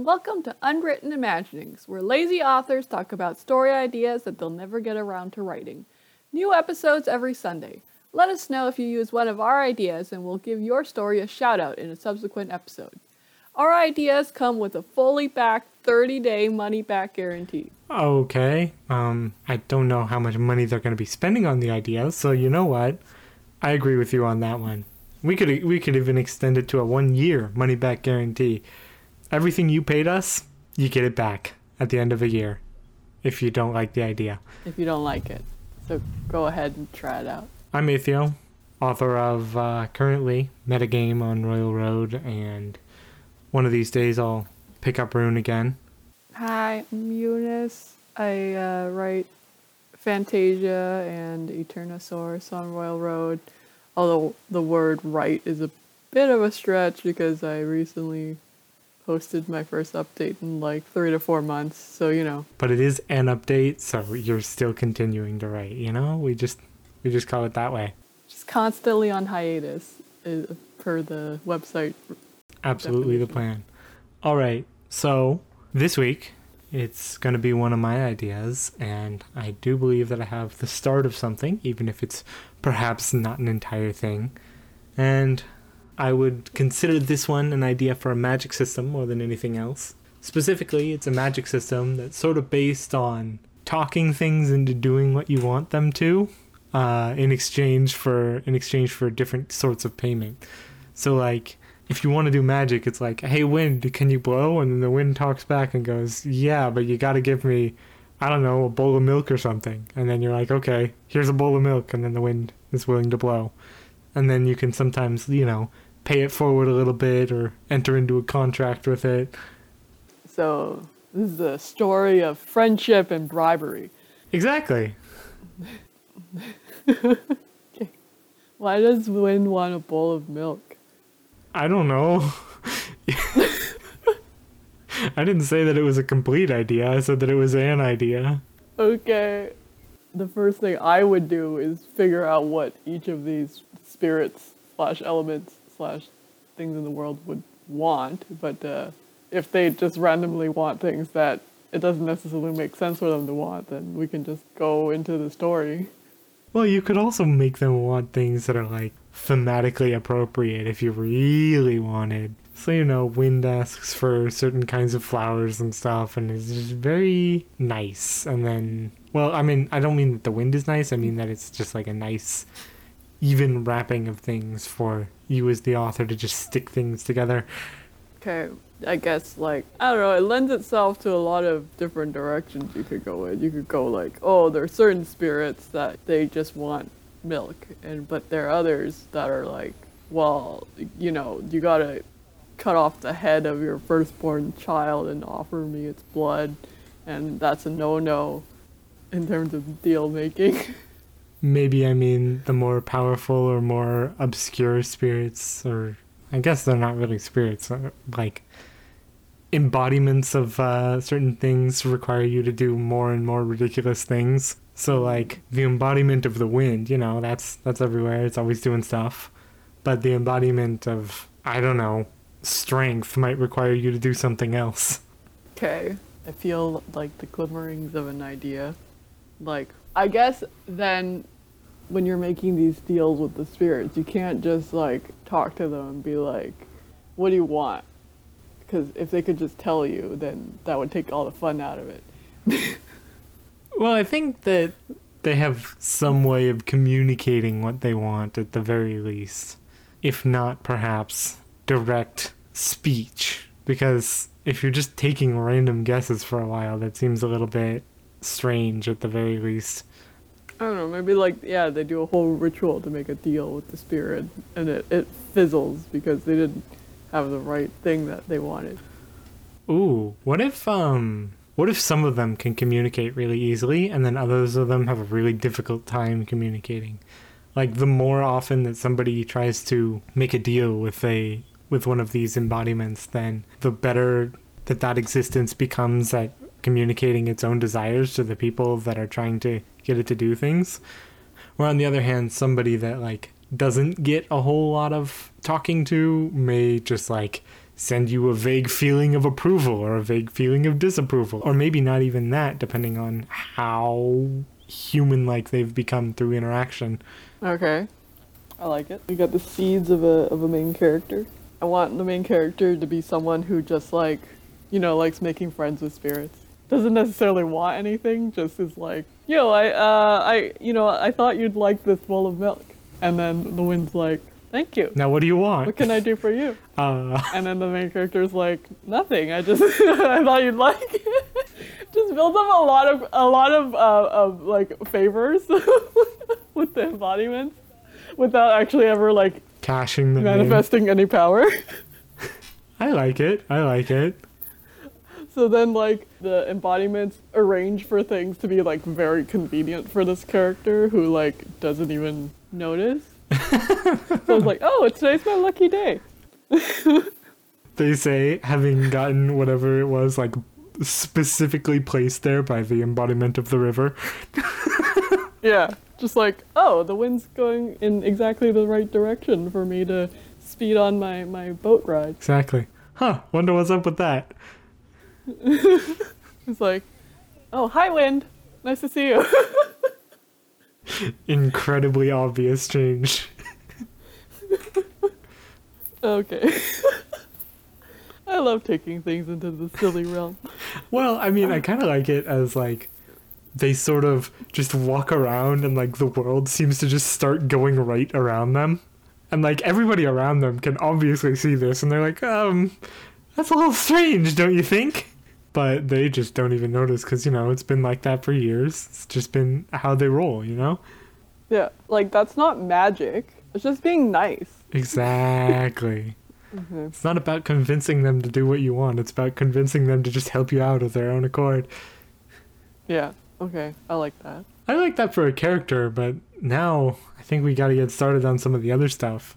and welcome to Unwritten Imaginings, where lazy authors talk about story ideas that they'll never get around to writing. New episodes every Sunday. Let us know if you use one of our ideas, and we'll give your story a shout out in a subsequent episode. Our ideas come with a fully backed 30 day money back guarantee. Okay. Um, I don't know how much money they're going to be spending on the ideas, so you know what? I agree with you on that one. We could we could even extend it to a one year money back guarantee. Everything you paid us, you get it back at the end of a year, if you don't like the idea. If you don't like it, so go ahead and try it out. I'm Atheo, author of uh, currently Metagame on Royal Road, and one of these days I'll pick up Rune again. Hi, I'm Eunice. I uh, write Fantasia and Eternosaurus on Royal Road. Although the word write is a bit of a stretch because I recently posted my first update in like three to four months. So, you know. But it is an update, so you're still continuing to write, you know? We just we just call it that way. Just constantly on hiatus uh, per the website. Absolutely the plan. All right. So, this week it's going to be one of my ideas, and I do believe that I have the start of something, even if it's perhaps not an entire thing. And I would consider this one an idea for a magic system more than anything else. Specifically, it's a magic system that's sort of based on talking things into doing what you want them to, uh, in exchange for in exchange for different sorts of payment. So, like, if you want to do magic, it's like, hey, wind, can you blow? And then the wind talks back and goes, yeah, but you got to give me, I don't know, a bowl of milk or something. And then you're like, okay, here's a bowl of milk. And then the wind is willing to blow. And then you can sometimes, you know, pay it forward a little bit or enter into a contract with it. So, this is a story of friendship and bribery. Exactly. okay. Why does Wind want a bowl of milk? I don't know. I didn't say that it was a complete idea. I said that it was an idea. Okay. The first thing I would do is figure out what each of these spirits slash elements slash things in the world would want. But uh, if they just randomly want things that it doesn't necessarily make sense for them to want, then we can just go into the story. Well, you could also make them want things that are like thematically appropriate if you really wanted. So, you know, Wind asks for certain kinds of flowers and stuff, and it's just very nice. And then, well, I mean, I don't mean that the wind is nice, I mean that it's just like a nice, even wrapping of things for you as the author to just stick things together. Okay, I guess, like, I don't know, it lends itself to a lot of different directions you could go in. You could go, like, oh, there are certain spirits that they just want milk and but there are others that are like well you know you gotta cut off the head of your firstborn child and offer me its blood and that's a no-no in terms of deal making maybe i mean the more powerful or more obscure spirits or i guess they're not really spirits uh, like embodiments of uh, certain things require you to do more and more ridiculous things so like the embodiment of the wind, you know, that's that's everywhere. It's always doing stuff. But the embodiment of I don't know, strength might require you to do something else. Okay. I feel like the glimmerings of an idea. Like I guess then when you're making these deals with the spirits, you can't just like talk to them and be like, "What do you want?" Because if they could just tell you, then that would take all the fun out of it. Well, I think that they have some way of communicating what they want at the very least, if not perhaps direct speech. Because if you're just taking random guesses for a while, that seems a little bit strange at the very least. I don't know, maybe like, yeah, they do a whole ritual to make a deal with the spirit, and it, it fizzles because they didn't have the right thing that they wanted. Ooh, what if, um, what if some of them can communicate really easily and then others of them have a really difficult time communicating? Like the more often that somebody tries to make a deal with a with one of these embodiments, then the better that that existence becomes at communicating its own desires to the people that are trying to get it to do things. Or on the other hand, somebody that like doesn't get a whole lot of talking to may just like send you a vague feeling of approval or a vague feeling of disapproval. Or maybe not even that, depending on how human like they've become through interaction. Okay. I like it. We got the seeds of a of a main character. I want the main character to be someone who just like, you know, likes making friends with spirits. Doesn't necessarily want anything, just is like, yo, I uh I you know, I thought you'd like this bowl of milk. And then the wind's like, Thank you. Now, what do you want? What can I do for you? Uh, And then the main character's like, nothing. I just I thought you'd like it. just builds up a lot of a lot of uh, of like favors with the embodiments without actually ever like cashing the name. manifesting any power. I like it. I like it. So then like the embodiments arrange for things to be like very convenient for this character who like doesn't even notice. so I was like, oh, today's my lucky day. They say, having gotten whatever it was, like specifically placed there by the embodiment of the river. Yeah, just like, oh, the wind's going in exactly the right direction for me to speed on my, my boat ride. Exactly. Huh. Wonder what's up with that. It's like, oh, hi, wind. Nice to see you. Incredibly obvious change. okay. I love taking things into the silly realm. Well, I mean, I kind of like it as like they sort of just walk around and like the world seems to just start going right around them. And like everybody around them can obviously see this and they're like, um, that's a little strange, don't you think? But they just don't even notice because, you know, it's been like that for years. It's just been how they roll, you know? Yeah, like that's not magic. It's just being nice. Exactly. Mhm. It's not about convincing them to do what you want, it's about convincing them to just help you out of their own accord. Yeah, okay, I like that. I like that for a character, but now I think we gotta get started on some of the other stuff.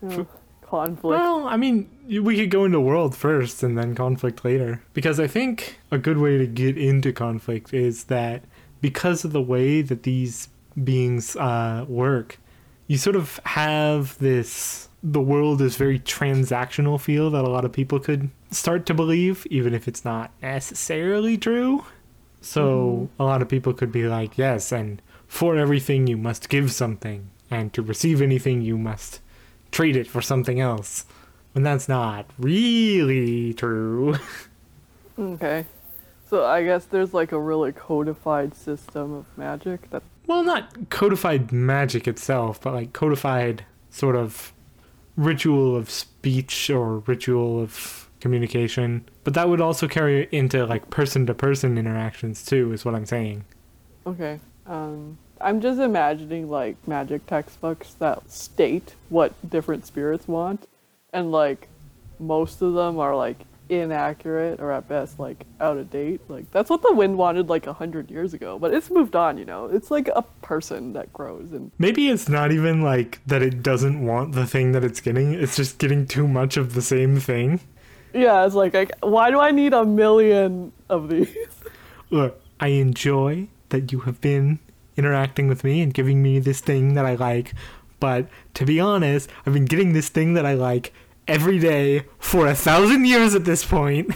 Yeah, conflict. Well, I mean, we could go into world first and then conflict later. Because I think a good way to get into conflict is that because of the way that these beings uh, work, you sort of have this the world is very transactional feel that a lot of people could start to believe, even if it's not necessarily true. So a lot of people could be like, yes, and for everything you must give something, and to receive anything you must trade it for something else. When that's not really true. Okay. So I guess there's like a really codified system of magic that Well, not codified magic itself, but like codified sort of ritual of speech or ritual of communication. But that would also carry into like person to person interactions too, is what I'm saying. Okay. Um, I'm just imagining like magic textbooks that state what different spirits want, and like most of them are like inaccurate or at best like out of date. Like that's what the wind wanted like a hundred years ago, but it's moved on. You know, it's like a person that grows and Maybe it's not even like that it doesn't want the thing that it's getting, it's just getting too much of the same thing. yeah, it's like like why do I need a million of these? Look, I enjoy that you have been interacting with me and giving me this thing that I like, but to be honest, I've been getting this thing that I like every day for a thousand years at this point.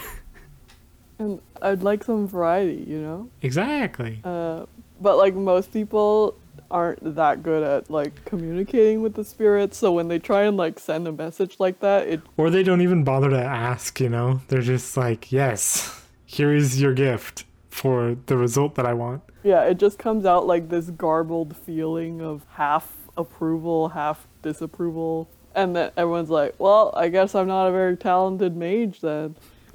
and I'd like some variety. You know. exactly. Uh, but like most people aren't that good at like communicating with the spirits, so when they try and like send a message like that, it Or they don't even bother to ask, you know? They're just like, yes, here is your gift for the result that I want. yeah, it just comes out like this garbled feeling of half approval, half disapproval. And then everyone's like, "Well, I guess I'm not a very talented mage then."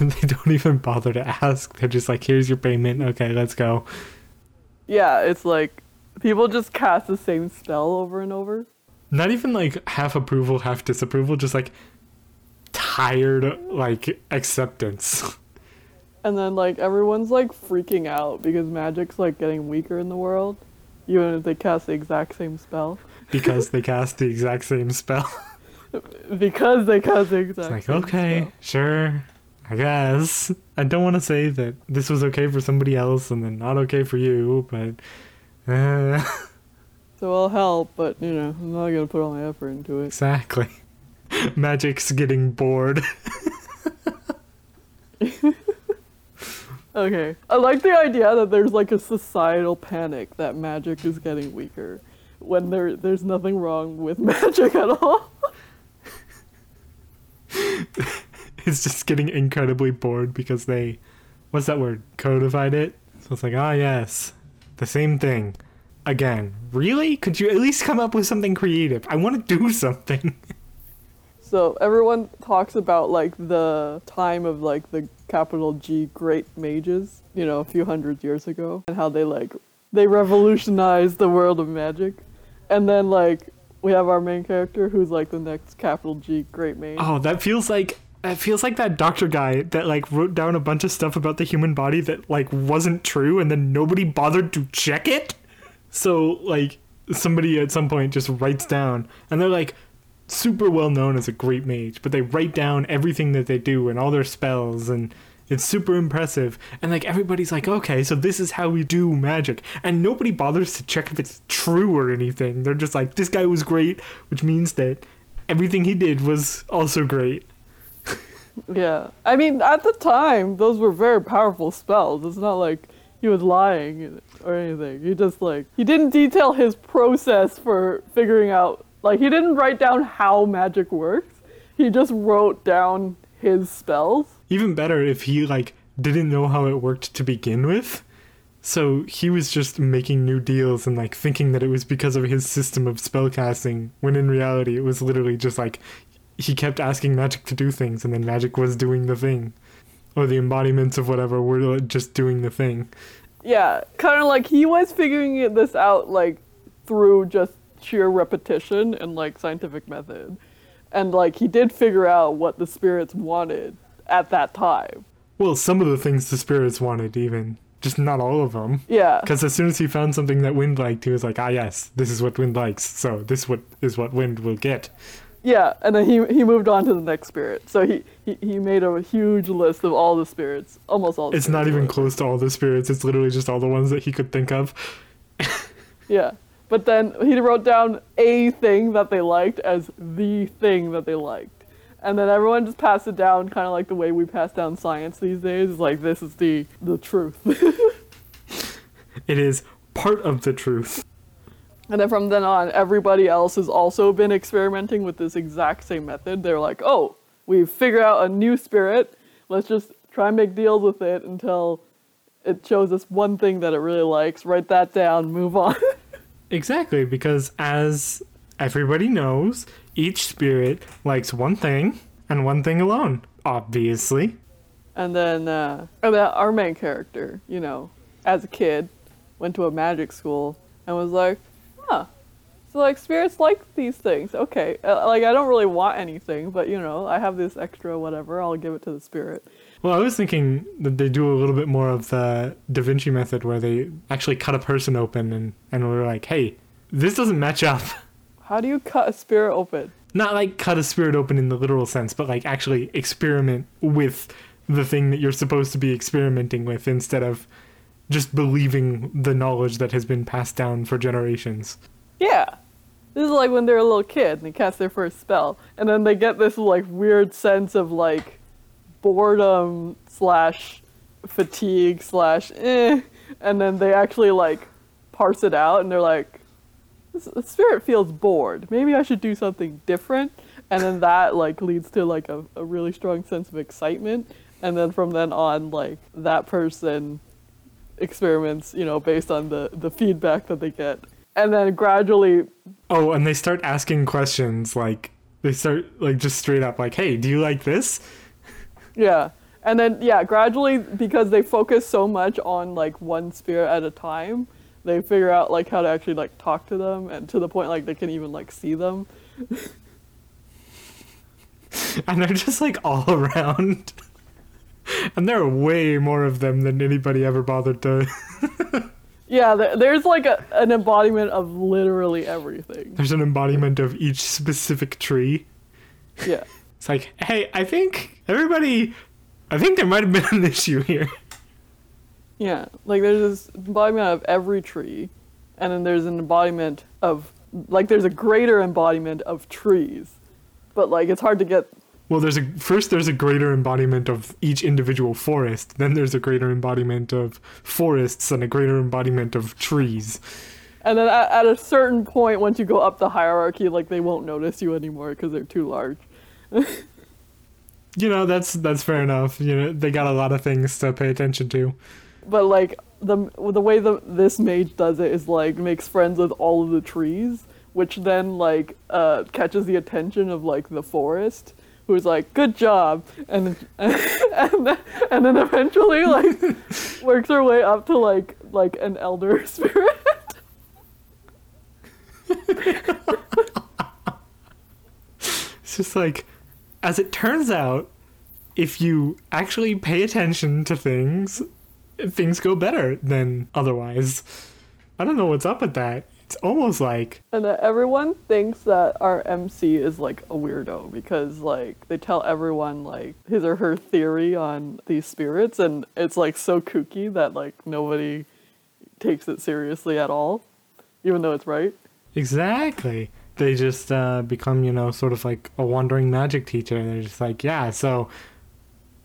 they don't even bother to ask. They're just like, here's your payment. Okay, let's go. Yeah, it's like people just cast the same spell over and over. Not even like half approval, half disapproval, just like tired, like acceptance. And then like everyone's like freaking out because magic's like getting weaker in the world, even if they cast the exact same spell. because they cast the exact same spell. Because they cast the exact It's like, okay, spell. sure, I guess. I don't want to say that this was okay for somebody else and then not okay for you, but uh, so I'll help, but you know, I'm not gonna put all my effort into it. Exactly. Magic's getting bored. Okay. I like the idea that there's like a societal panic that magic is getting weaker when there there's nothing wrong with magic at all. it's just getting incredibly bored because they what's that word? Codified it? So it's like, ah yes. The same thing. Again. Really? Could you at least come up with something creative? I want to do something. So everyone talks about like the time of like the capital G great mages, you know, a few hundred years ago, and how they like they revolutionized the world of magic. And then like we have our main character who's like the next capital G great mage. Oh, that feels like that feels like that doctor guy that like wrote down a bunch of stuff about the human body that like wasn't true and then nobody bothered to check it. So like somebody at some point just writes down and they're like super well known as a great mage, but they write down everything that they do and all their spells and it's super impressive. And like everybody's like, okay, so this is how we do magic. And nobody bothers to check if it's true or anything. They're just like, this guy was great, which means that everything he did was also great. Yeah. I mean, at the time, those were very powerful spells. It's not like he was lying or anything. He just like he didn't detail his process for figuring out like he didn't write down how magic works. He just wrote down his spells. Even better if he like didn't know how it worked to begin with. So he was just making new deals and like thinking that it was because of his system of spellcasting, when in reality it was literally just like he kept asking magic to do things and then magic was doing the thing. Or the embodiments of whatever were just doing the thing. Yeah, kind of like he was figuring it- this out like through just sheer repetition and like scientific method. And like he did figure out what the spirits wanted at that time. Well, some of the things the spirits wanted, even. Just not all of them. Yeah. Because as soon as he found something that Wind liked, he was like, ah, yes, this is what Wind likes, so this what is what Wind will get. Yeah, and then he he moved on to the next spirit. So he he, he made a huge list of all the spirits, almost all. The It's not even close to all the spirits, it's literally just all the ones that he could think of. Yeah, but then he wrote down a thing that they liked as the thing that they liked, and then everyone just passed it down, kind of like the way we pass down science these days. It's like this is the the truth. It is part of the truth. And then from then on, everybody else has also been experimenting with this exact same method. They're like, oh, we've figured out a new spirit. Let's just try and make deals with it until it shows us one thing that it really likes. Write that down, move on. Exactly, because as everybody knows, each spirit likes one thing and one thing alone, obviously. and then, uh, our main character, you know, as a kid, went to a magic school and was like, huh. So like spirits like these things. Okay, uh, like I don't really want anything, but you know, I have this extra whatever. I'll give it to the spirit. Well, I was thinking that they do a little bit more of the Da Vinci method where they actually cut a person open and, and we're like, hey, this doesn't match up. How do you cut a spirit open? Not like cut a spirit open in the literal sense, but like actually experiment with the thing that you're supposed to be experimenting with instead of just believing the knowledge that has been passed down for generations. Yeah. This is like when they're a little kid and they cast their first spell, and then they get this like weird sense of like boredom slash fatigue slash eh, and then they actually like parse it out and they're like, the spirit feels bored. Maybe I should do something different, and then that like leads to like a, a really strong sense of excitement, and then from then on like that person experiments, you know, based on the the feedback that they get. And then gradually Oh, and they start asking questions like they start like just straight up like, "Hey, do you like this?" Yeah. And then yeah, gradually because they focus so much on like one spirit at a time, they figure out like how to actually like talk to them and to the point like they can even like see them. And they're just like all around. and there are way more of them than anybody ever bothered to. Yeah, there's like a, an embodiment of literally everything. There's an embodiment of each specific tree. Yeah. It's like, "Hey, I think everybody I think there might have been an issue here." Yeah. Like there's this embodiment of every tree. and then there's an embodiment of like there's a greater embodiment of trees, but like it's hard to get. Well, there's a first there's a greater embodiment of each individual forest. Then there's a greater embodiment of forests and a greater embodiment of trees. And then at, at a certain point, once you go up the hierarchy, like they won't notice you anymore because they're too large. You know, that's that's fair enough. You know, they got a lot of things to pay attention to. But like the the way the this mage does it is like makes friends with all of the trees, which then like uh, catches the attention of like the forest, who's like, "Good job," and and then, and then eventually like works her way up to like like an elder spirit. It's just like, as it turns out, if you actually pay attention to things, things go better than otherwise. I don't know what's up with that. It's almost like And that everyone thinks that our MC is like a weirdo because like they tell everyone like his or her theory on these spirits and it's like so kooky that like nobody takes it seriously at all, even though it's right. exactly. They just uh, become, you know, sort of like a wandering magic teacher. And They're just like, yeah, so,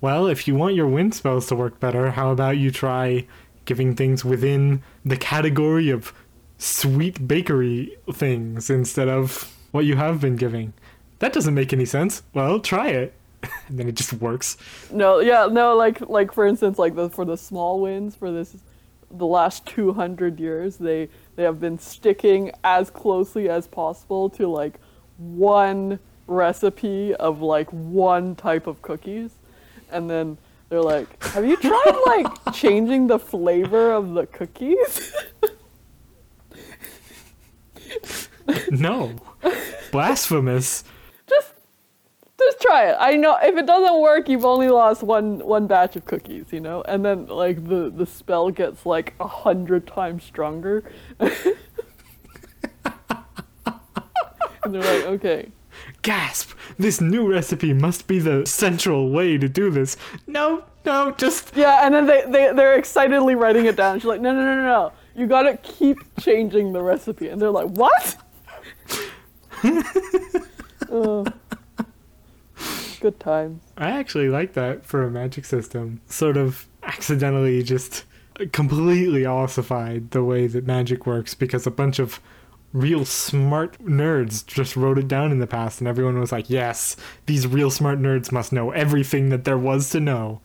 well, if you want your wind spells to work better, how about you try giving things within the category of sweet bakery things instead of what you have been giving? That doesn't make any sense. Well, try it. and then it just works. No, yeah, no, like like for instance, like the for the small wins for this, the last two hundred years, they they have been sticking as closely as possible to like one recipe of like one type of cookies, and then they're like, "Have you tried like changing the flavor of the cookies?" No. Blasphemous. Try it. I know if it doesn't work, you've only lost one one batch of cookies, you know. And then like the the spell gets like a hundred times stronger. and they're like, okay, Gasp! This new recipe must be the central way to do this. No, no, just yeah. And then they they they're excitedly writing it down. She's like, no, no, no, no, no. You gotta keep changing the recipe. And they're like, what? Oh. Good times. I actually like that for a magic system. Sort of accidentally just completely ossified the way that magic works because a bunch of real smart nerds just wrote it down in the past and everyone was like, yes, these real smart nerds must know everything that there was to know.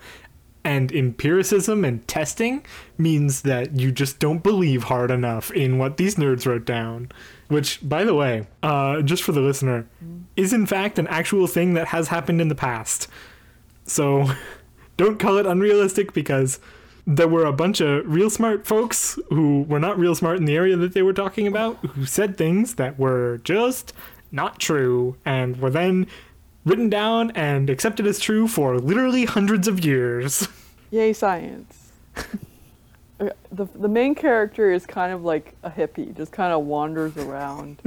And empiricism and testing means that you just don't believe hard enough in what these nerds wrote down. Which, by the way, uh, just for the listener, is in fact an actual thing that has happened in the past. So don't call it unrealistic because there were a bunch of real smart folks who were not real smart in the area that they were talking about who said things that were just not true and were then written down and accepted as true for literally hundreds of years. Yay, science. The, the main character is kind of like a hippie, just kind of wanders around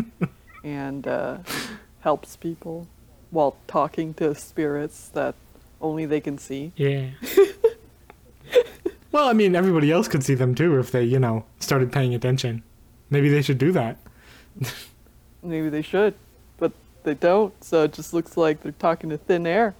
and uh, helps people while talking to spirits that only they can see. Yeah. well, I mean, everybody else could see them too if they, you know, started paying attention. Maybe they should do that. Maybe they should, but they don't, so it just looks like they're talking to thin air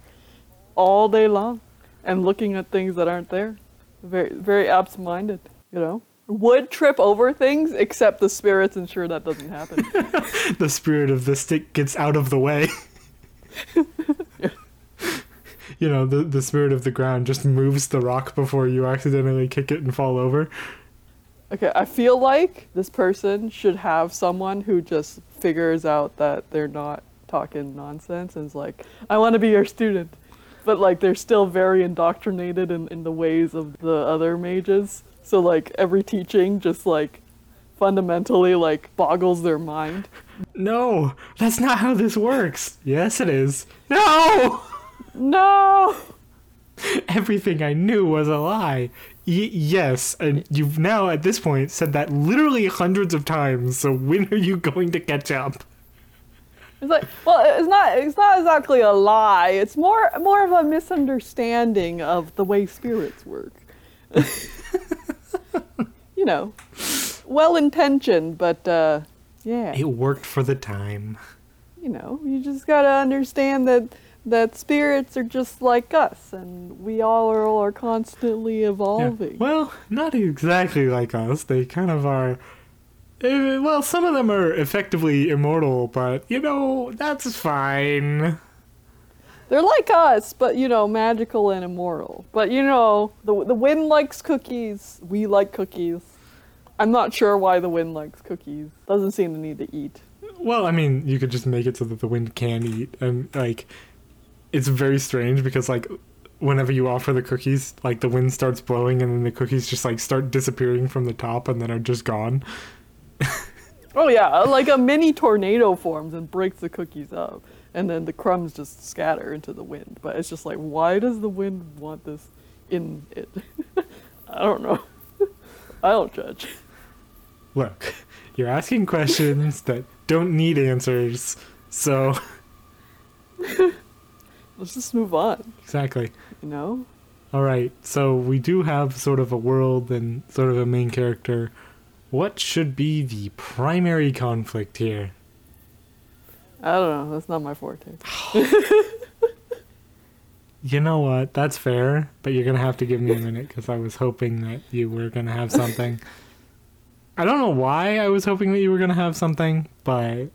all day long and looking at things that aren't there. Very, very absent minded, you know? Would trip over things, except the spirits ensure that doesn't happen. the spirit of the stick gets out of the way. you know, the the spirit of the ground just moves the rock before you accidentally kick it and fall over. Okay, I feel like this person should have someone who just figures out that they're not talking nonsense and is like, I want to be your student. But like they're still very indoctrinated in, in the ways of the other mages. So like every teaching just like fundamentally like boggles their mind. No, that's not how this works. Yes, it is. No! No! Everything I knew was a lie. Y- yes, and you've now at this point said that literally hundreds of times. So when are you going to catch up? It's like, well, it's not. It's not exactly a lie. It's more, more of a misunderstanding of the way spirits work. you know, well intentioned, but uh, yeah, It worked for the time. you know, you just gotta understand that that spirits are just like us, and we all are, are constantly Yeah. evolving. Well, not exactly like us. They kind of are. eh, Well, some of them are effectively immortal, but you know that's fine. They're like us, but you know, magical and immortal. But you know, the the wind likes cookies. We like cookies. I'm not sure why the wind likes cookies. Doesn't seem to need to eat. Well, I mean, you could just make it so that the wind can eat, and like, it's very strange because like, whenever you offer the cookies, like the wind starts blowing, and then the cookies just like start disappearing from the top, and then are just gone. Oh yeah, like a mini tornado forms and breaks the cookies up, and then the crumbs just scatter into the wind. But it's just like, why does the wind want this in it? I don't know. I don't judge. Look, you're asking questions that don't need answers, so Let's just move on. exactly. You know? All right, so we do have sort of a world and sort of a main character. What should be the primary conflict here? I don't know. That's not my forte. You know what? That's fair, but you're gonna have to give me a minute because I was hoping that you were gonna have something. I don't know why I was hoping that you were gonna have something, but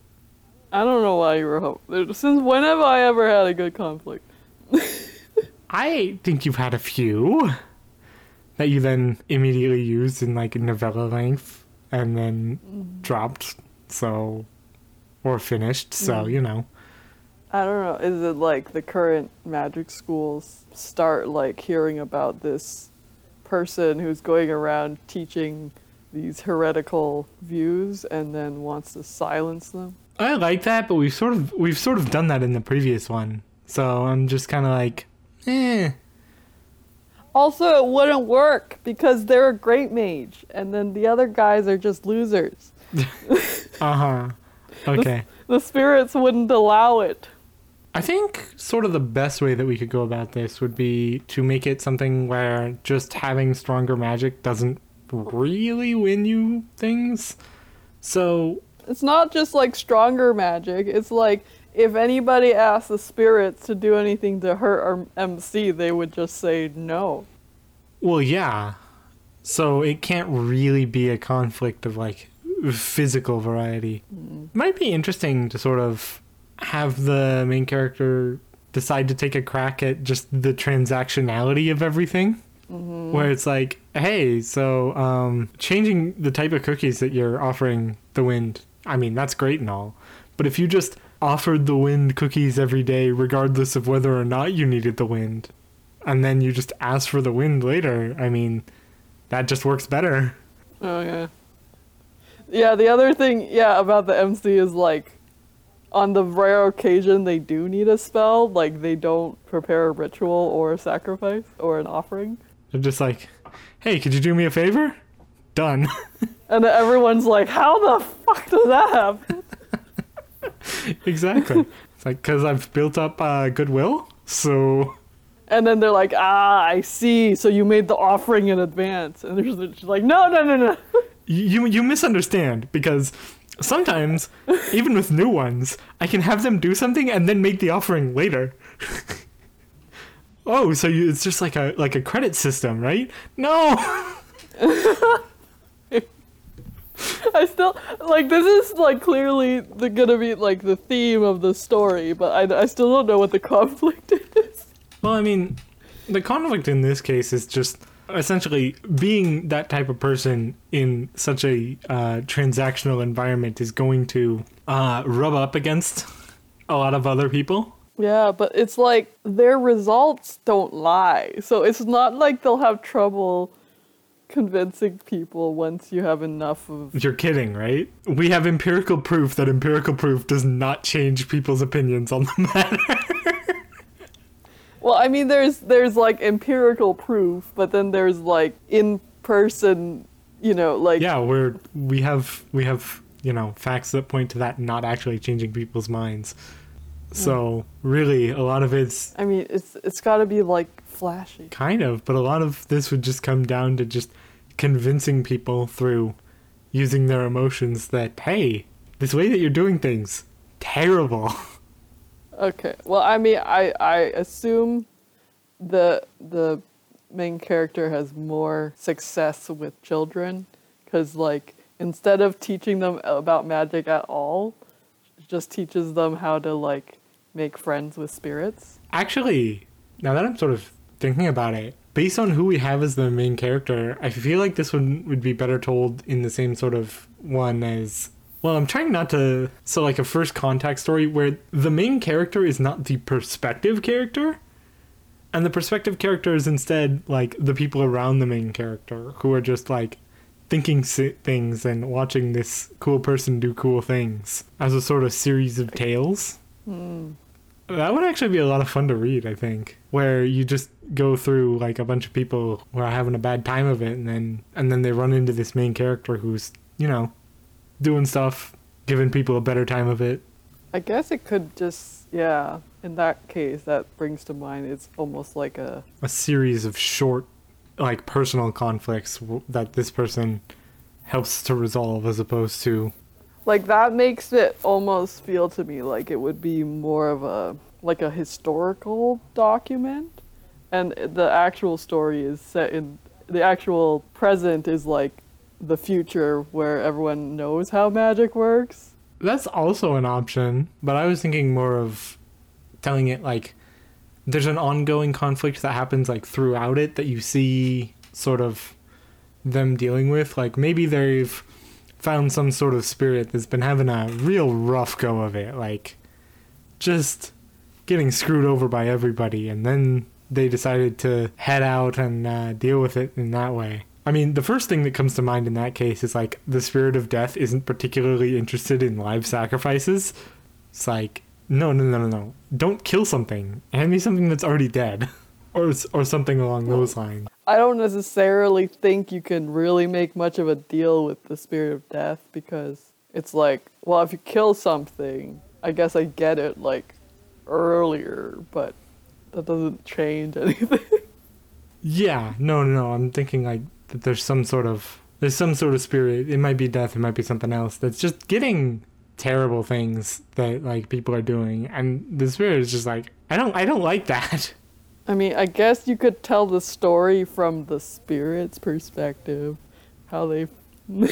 I don't know why you were hoping. Since when have I ever had a good conflict? I think you've had a few that you then immediately used in like novella length and then mm-hmm. dropped, so or finished. So you know. I don't know. Is it like the current magic schools start like hearing about this person who's going around teaching these heretical views and then wants to silence them? I like that, but we've sort of we've sort of done that in the previous one. So I'm just kind of like, eh. Also, it wouldn't work because they're a great mage, and then the other guys are just losers. Uh huh. Okay. The spirits wouldn't allow it. I think sort of the best way that we could go about this would be to make it something where just having stronger magic doesn't really win you things. So It's not just like stronger magic. It's like if anybody asked the spirits to do anything to hurt our MC, they would just say no. Well, yeah. So it can't really be a conflict of like physical variety. Might be interesting to sort of have the main character decide to take a crack at just the transactionality of everything. Where it's like, hey, so um, changing the type of cookies that you're offering the wind, I mean, that's great and all. But if you just offered the wind cookies every day, regardless of whether or not you needed the wind, and then you just ask for the wind later, I mean, that just works better. Oh yeah. Yeah, the other thing, yeah, about the MC is like on the rare occasion they do need a spell, like they don't prepare a ritual or a sacrifice or an offering. They're just like, hey, could you do me a favor? Done. And everyone's like, "How the fuck does that happen?" exactly. it's like, because I've built up uh, goodwill, so. And then they're like, "Ah, I see. So you made the offering in advance." And they're just like, "No, no, no, no." You, you misunderstand because sometimes, even with new ones, I can have them do something and then make the offering later. oh, so you, it's just like a like a credit system, right? No. I still like this is like clearly the gonna be like the theme of the story, but I, I still don't know what the conflict is. Well, I mean, the conflict in this case is just essentially being that type of person in such a uh, transactional environment is going to uh, rub up against a lot of other people. Yeah, but it's like their results don't lie, so it's not like they'll have trouble convincing people once you have enough of. You're kidding, right? We have empirical proof that empirical proof does not change people's opinions on the matter. Well, I mean, there's there's like empirical proof, but then there's like in person, you know, like yeah, we're we have we have you know facts that point to that not actually changing people's minds. So hmm. really, a lot of it's I mean, it's it's got to be like flashy. kind of, but a lot of this would just come down to just convincing people through using their emotions that hey, this way that you're doing things terrible. Okay. Well, I mean, I I assume the the main character has more success with children cuz like instead of teaching them about magic at all, just teaches them how to like make friends with spirits. Actually, now that I'm sort of thinking about it, based on who we have as the main character, I feel like this one would be better told in the same sort of one as well, I'm trying not to so like a first contact story where the main character is not the perspective character and the perspective character is instead like the people around the main character who are just like thinking things and watching this cool person do cool things as a sort of series of tales. Hmm. That would actually be a lot of fun to read, I think. Where you just go through like a bunch of people who are having a bad time of it and then and then they run into this main character who's, you know, doing stuff, giving people a better time of it. I guess it could just yeah, in that case that brings to mind it's almost like a A series of short like personal conflicts w- that this person helps to resolve as opposed to like that makes it almost feel to me like it would be more of a like a historical document and the actual story is set in the actual present is like the future where everyone knows how magic works That's also an option, but I was thinking more of telling it like there's an ongoing conflict that happens like throughout it that you see sort of them dealing with. Like maybe they've found some sort of spirit that's been having a real rough go of it, like just getting screwed over by everybody, and then they decided to head out and uh, deal with it in that way. I mean, the first thing that comes to mind in that case is like the spirit of death isn't particularly interested in live sacrifices. It's like, no, no, no, no, no. Don't kill something. Hand me something that's already dead. Or, or something along those lines. i don't necessarily think you can really make much of a deal with the spirit of death because it's like well if you kill something i guess i get it like earlier but that doesn't change anything Yeah, no, no, no. I'm thinking like that there's some sort of there's some sort of spirit. It might be death. It might be something else. That's just getting terrible things that like people are doing, and the spirit is just like I don't I don't like that. I mean, I guess you could tell the story from the spirit's perspective, how they.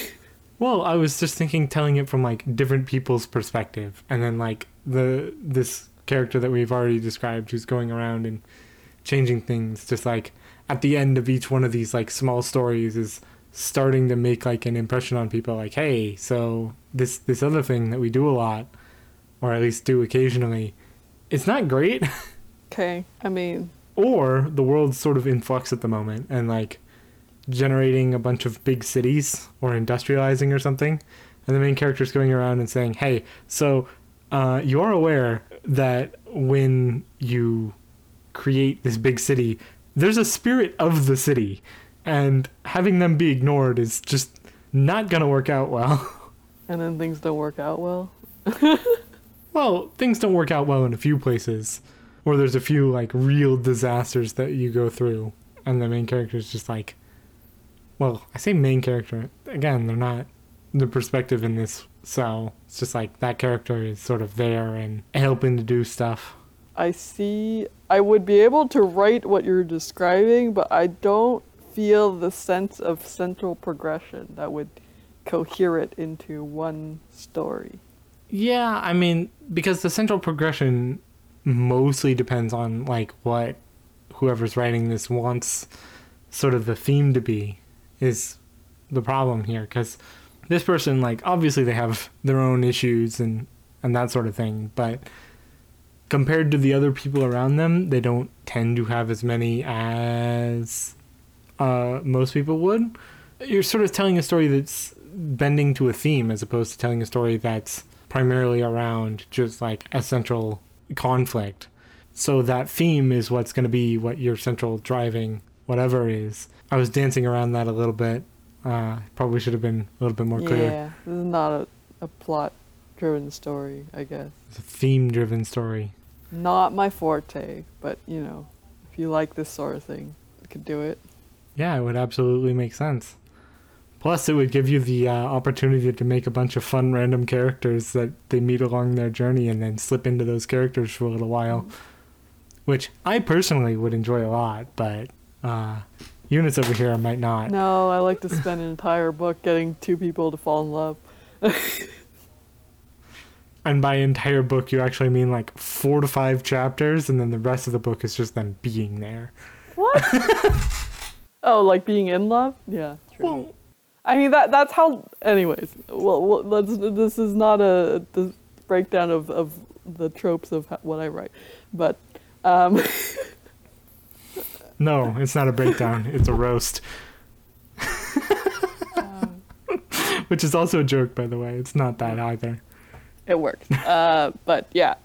Well, I was just thinking telling it from like different people's perspective, and then like the this character that we've already described, who's going around and changing things, just like at the end of each one of these like small stories is starting to make like an impression on people, like, hey, so this this other thing that we do a lot, or at least do occasionally, it's not great, Okay, I mean, or the world's sort of in flux at the moment, and like generating a bunch of big cities or industrializing or something and the main character's going around and saying hey so uh, you are aware that when you create this big city there's a spirit of the city and having them be ignored is just not gonna work out well. And then things don't work out well. well things don't work out well in a few places or there's a few like real disasters that you go through and the main character is just like well i say main character again they're not the perspective in this so it's just like that character is sort of there and helping to do stuff I see. I would be able to write what you're describing, but I don't feel the sense of central progression that would cohere it into one story. yeah i mean because the central progression mostly depends on like what whoever's writing this wants sort of the theme to be is the problem here because this person like obviously they have their own issues and and that sort of thing but compared to the other people around them they don't tend to have as many as uh, most people would. You're sort of telling a story that's bending to a theme as opposed to telling a story that's primarily around just like a central conflict. So that theme is what's going to be what your central driving whatever is. I was dancing around that a little bit. Uh, probably should have been a little bit more clear. Yeah, this is not a, a plot driven story, I guess. it's a theme driven story Not my forte, but you know, if you like this sort of thing, you could do it. yeah it would absolutely make sense Plus, it would give you the uh, opportunity to make a bunch of fun random characters that they meet along their journey and then slip into those characters for a little while. Which I personally would enjoy a lot, but uh, Eunice over here might not. No, I like to spend an entire book getting two people to fall in love. And by entire book, you actually mean like four to five chapters, and then the rest of the book is just them being there. What? oh, like being in love? Yeah, true. Well, I mean that that's how. Anyways, well, well let's. This is not a the breakdown of of the tropes of what I write, but um, no, it's not a breakdown, it's a roast. um, Which is also a joke, by the way. It's not that either. It works. Uh, but yeah,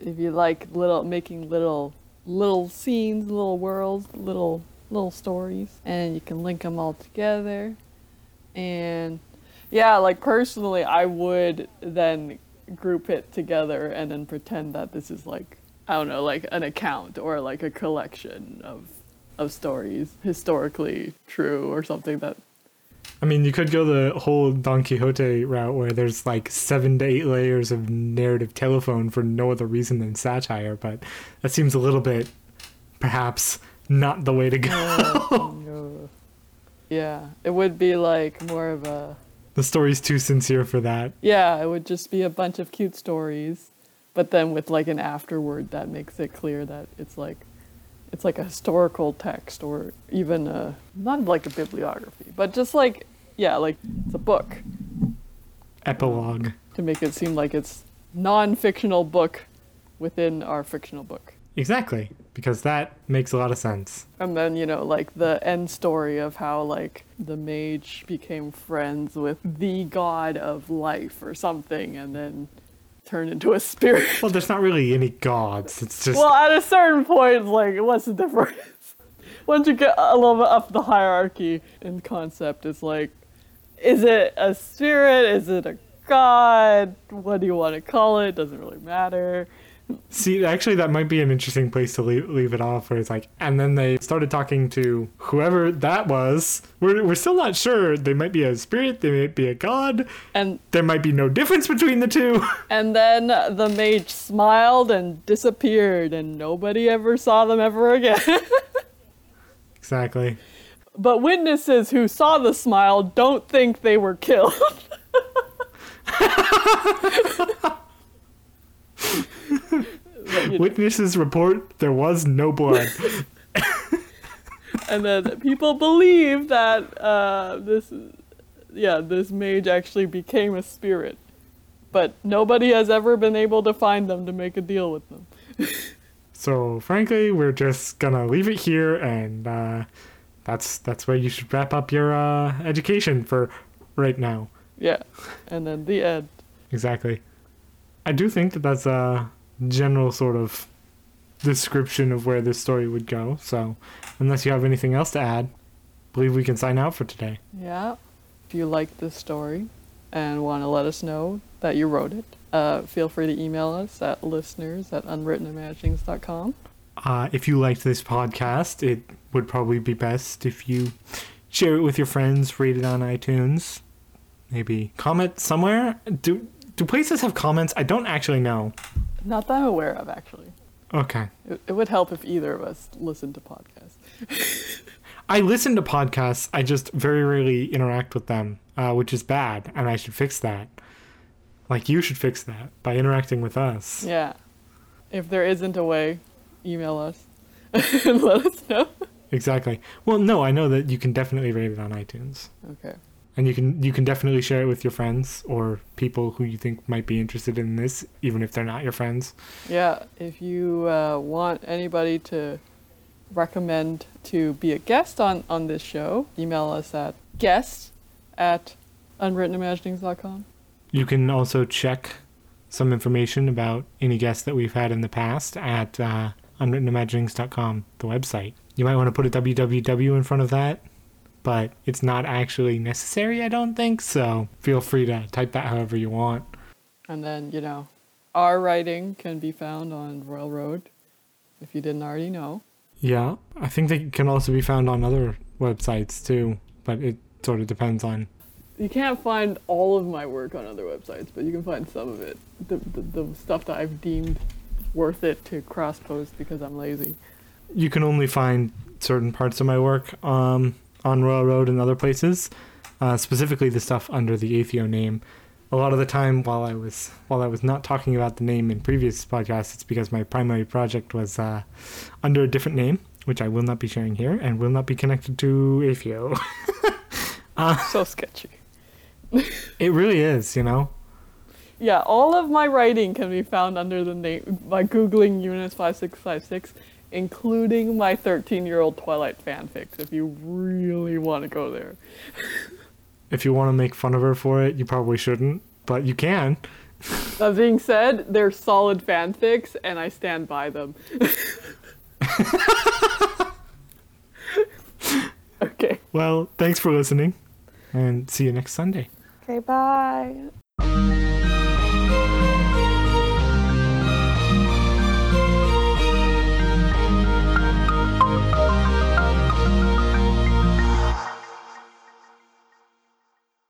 if you like little making little little scenes, little worlds, little little stories, and you can link them all together, and yeah, like personally, I would then group it together and then pretend that this is like I don't know, like an account or like a collection of of stories historically true or something that I mean, you could go the whole Don Quixote route where there's like seven to eight layers of narrative telephone for no other reason than satire, but that seems a little bit, perhaps, not the way to go. No. Yeah, it would be like more of a The story's too sincere for that. yeah, it would just be a bunch of cute stories, but then with like an afterword that makes it clear that it's like it's like a historical text or even a not like a bibliography, but just like yeah, like it's a book Epilogue. to make it seem like it's non-fictional book within our fictional book. Exactly, because that makes a lot of sense. And then, you know, like the end story of how like the mage became friends with the god of life or something and then turned into a spirit. Well, there's not really any gods. It's just well, at a certain point, like, what's the difference? Once you get a little bit up the hierarchy in concept, it's like, is it a spirit? Is it a god? What do you want to call it? Doesn't really matter. See, actually, that might be an interesting place to leave, leave it off, where it's like, and then they started talking to whoever that was. We're, we're still not sure. They might be a spirit, they might be a god, And there might be no difference between the two. And then the mage smiled and disappeared, and nobody ever saw them ever again. exactly. but witnesses who saw the smile don't think they were killed. But, you know, Witnesses report there was no blood. and then people believe that uh, this, yeah, this mage actually became a spirit, but nobody has ever been able to find them to make a deal with them. so, frankly, we're just gonna leave it here, and uh, that's that's where you should wrap up your uh, education for right now. Yeah, and then the end. Exactly. I do think that that's a general sort of description of where this story would go. So, unless you have anything else to add, I believe we can sign out for today. Yeah. If you like this story and want to let us know that you wrote it, uh, feel free to email us at listeners at unwrittenimaginings.com. Uh, if you liked this podcast, it would probably be best if you share it with your friends, rate it on iTunes, maybe comment somewhere. Do do places have comments? I don't actually know. Not that I'm aware of, actually. Okay. It, it would help if either of us listened to podcasts. I listen to podcasts. I just very rarely interact with them, uh, which is bad, and I should fix that. Like you should fix that by interacting with us. Yeah. If there isn't a way, email us and let us know. Exactly. Well, no, I know that you can definitely rate it on iTunes, Okay. and you can you can definitely share it with your friends or people who you think might be interested in this, even if they're not your friends. Yeah, if you uh, want anybody to recommend to be a guest on, on this show, email us at guest at unwrittenimaginings.com. You can also check some information about any guests that we've had in the past at uh, unwrittenimaginings.com, the website. You might want to put a www in front of that, but it's not actually necessary, I don't think, so feel free to type that however you want. And then, you know, our writing can be found on Royal Road, if you didn't already know. Yeah, I think they can also be found on other websites too, but it sort of depends on you can't find all of my work on other websites, but you can find some of it. The the, the stuff that I've deemed worth it to cross post because I'm lazy. You can only find certain parts of my work um, on Royal Road and other places, uh, specifically the stuff under the Atheo name. A lot of the time, while I was while I was not talking about the name in previous podcasts, it's because my primary project was uh, under a different name, which I will not be sharing here, and will not be connected to Atheo. So sketchy. It really is, you know. Yeah, all of my writing can be found under the name by googling Eunice five six five six, including my thirteen year old Twilight fanfics. If you really want to go there. If you want to make fun of her for it, you probably shouldn't, but you can. That being said, they're solid fanfics, and I stand by them. okay. Well, thanks for listening, and see you next Sunday. Okay, bye.